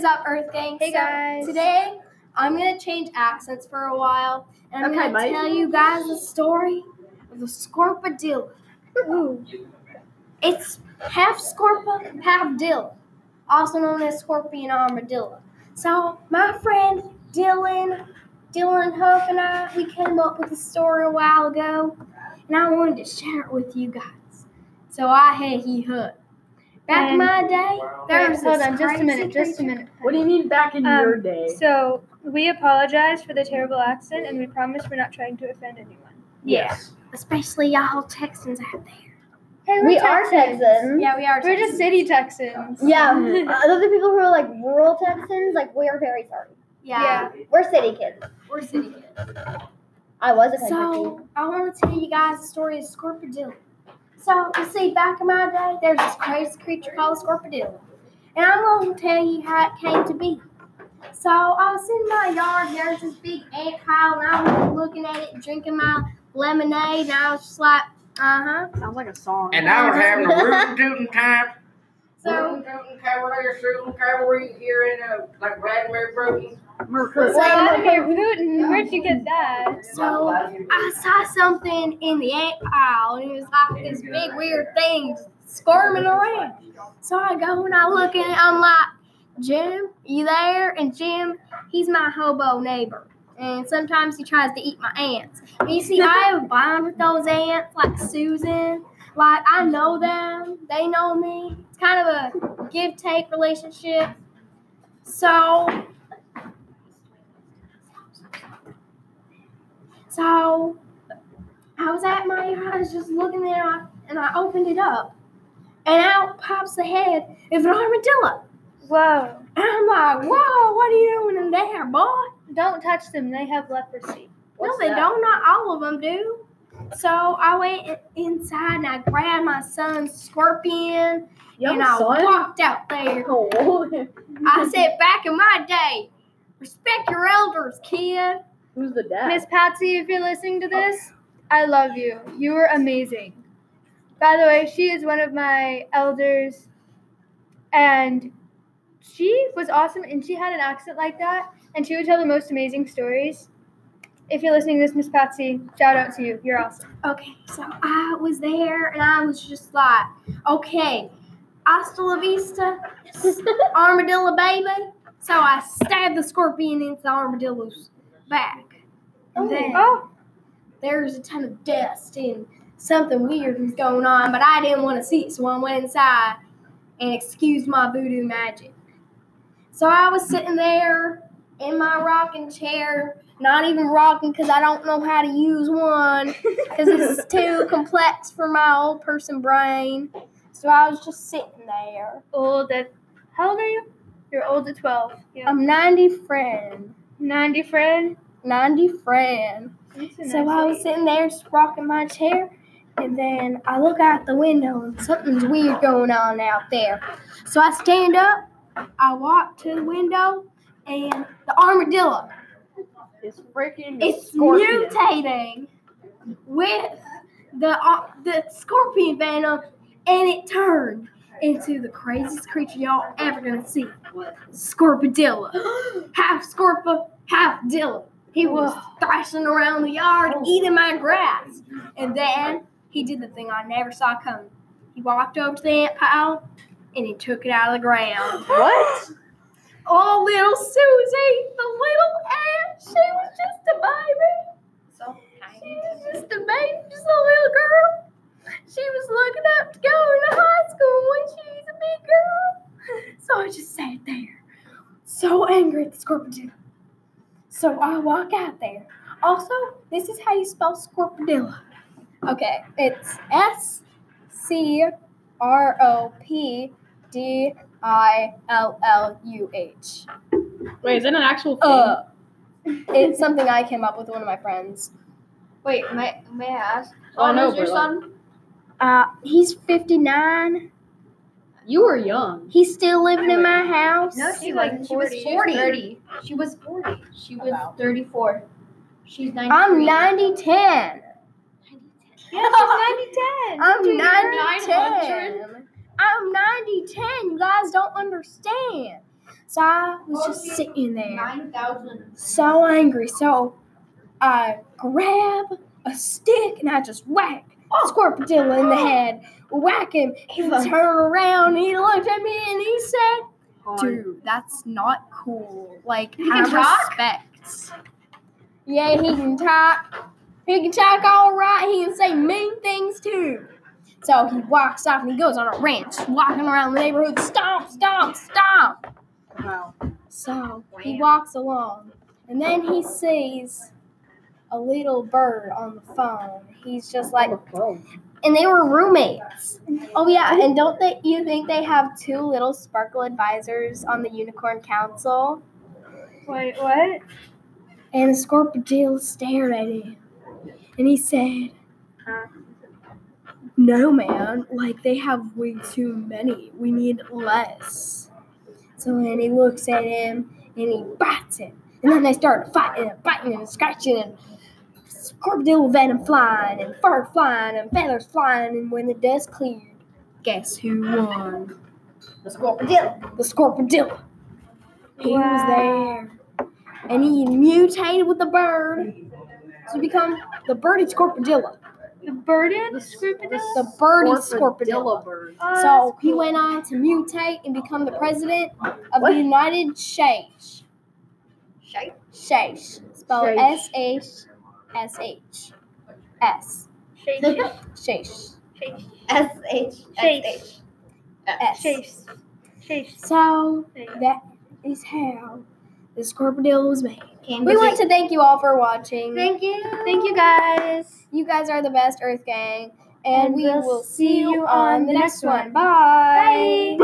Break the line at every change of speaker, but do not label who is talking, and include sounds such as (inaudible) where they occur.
is up, Earth Gang?
Hey,
So,
guys.
Today, I'm gonna change accents for a while, and I'm
Okay,
gonna tell you guys the story of the Scorpadilla.
Ooh.
It's half Scorpa, half Dill, also known as Scorpion Armadillo. So, my friend Dylan, Dylan Huff, and I, we came up with a story a while ago, and I wanted to share it with you guys. So, I had he hut. Back in my day, there was
hold on, just a
crazy
minute, just a minute.
What do you mean back in
Um,
your day?
So we apologize for the terrible accent, and we promise we're not trying to offend anyone.
Yes.
Especially y'all Texans out there.
Hey,
We are Texans.
Yeah, we are.
We're just city Texans.
Yeah, (laughs) uh, other people who are like rural Texans, like we are very sorry.
Yeah,
We're city kids.
we're city kids.
I was a country
So I want to tell you guys the story of Scorpadillo. So you see, back in my day, there's this crazy creature called a Scorpadillo, and I'm going to tell you how it came to be. So I was in my yard. There's this big ant pile, and I was looking at it, drinking my lemonade, and I was just like, uh huh.
Sounds like a song.
And I was having a rootin' (laughs) tootin' time.
So
Rootin' tootin' cavalier shooting cavalry here in uh, like Vladimir Broken.
Mercury.
Vladimir Putin, where'd you get that?
So I saw something in the ant pile, and it was like this big weird thing squirming around. So I go and I look at it. I'm like, Jim, you there? And Jim, he's my hobo neighbor. And sometimes he tries to eat my ants. But you see, I have a bond with those ants, like Susan. Like, I know them, they know me. It's kind of a give take relationship. So, so I was at my I was just looking there and I, and I opened it up. And out pops the head of an armadillo.
Whoa.
And I'm like, whoa, what are you doing in there, boy?
Don't touch them, they have leprosy.
no, they don't. Not all of them do. So I went inside and I grabbed my son's scorpion
Young
and I
son.
walked out there.
Oh.
I said, back in my day, respect your elders, kid.
Who's the dad?
Miss Patsy, if you're listening to this, I love you. You were amazing. By the way, she is one of my elders, and she was awesome, and she had an accent like that, and she would tell the most amazing stories. If you're listening to this, Miss Patsy, shout out to you. You're awesome.
Okay, so I was there and I was just like, okay, hasta la vista, (laughs) armadillo baby. So I stabbed the scorpion into the armadillo's back. And oh, then
Oh,
there's a ton of dust and something weird was going on, but I didn't want to see it, so I went inside and excused my voodoo magic. So I was sitting there in my rocking chair, not even rocking because I don't know how to use one because it's (laughs) too complex for my old person brain. So I was just sitting there.
old at how old are you? You're old at 12. Yeah.
I'm 90 friend.
90 friend.
90 friend.
That's
So
nice
I was sitting there just rocking my chair, and then I look out the window and something's weird going on out there. So I stand up, I walk to the window, and the armadillo
It's freaking
It's
scorpion.
mutating with the uh, the scorpion venom, and it turned into the craziest creature y'all ever gonna see. Scorpadillo. (gasps) half scorpa, half dilla. He was thrashing around the yard, eating my grass. And then he did the thing I never saw coming. He walked over to the ant pile and he took it out of the ground.
What? (gasps)
Oh, little Susie, the little ant, she was just a baby.
So
She was just a baby, just a little girl. She was looking up to go into high school when she's a big girl. So I just sat there, so angry at the scorpion. So I walk out there. Also, this is how you spell scorpadillo. Okay, it's S C R O P D I L L U H.
Wait, is that an actual thing?
Uh, it's something I came up with with one of my friends.
Wait, may, may I ask?
Oh,
How
no,
old is your son?
Uh, he's 59.
You were young.
He's still living in my house.
No, she wasn't. She was
40.
30. She was 40. She was 34. She's 90.
I'm 90 10. (laughs)
Yeah, she's 90 10.
I'm
Dude,
90 10. I'm 90 10. You guys don't understand. So I was just sitting there,
Nine thousand.
so angry. So I grab a stick and I just whack Scorpadilla in the oh. head. Whack him. He turned around he looked at me and he said, Dude, that's not cool. Like,
He
have
can talk?
respect. Yeah, he can talk. He can talk all right. He can say mean things too. So he walks off and he goes on a ranch, walking around the neighborhood, stomp, stomp, stomp.
Wow.
So he walks along, and then he sees a little bird on the phone. He's just like, and they were roommates. Oh yeah, and don't they? You think they have two little sparkle advisors on the Unicorn Council?
Wait, what?
And the Scorpodile stared at him, and he said, "No, man. Like they have way too many. We need less." So then he looks at him and he bites him, and then they start fighting and biting and scratching and Scorpodile venom flying and fur flying and feathers flying. And when the dust cleared, guess who won?
The scorpion.
The Scorpodile. He was there. And he mutated with the bird to become the birdie Scorpodilla.
The burden? Scorpidus?
The birdie Scorpodilla.
bird.
Oh,
So he
cool.
went on to mutate and become the president of
What?
the United States.
Shite.
States. Spelled. S H S H S.
Chase.
States.
Chase.
S H S H.
Chase.
S.
Chase. Chase.
So that is how the Scorpodile was made.
Can
We want to thank you all for watching.
Thank you.
Thank you guys.
You guys are the best Earth Gang. And,
And
we
we'll
will
see
see you on the next one. Bye.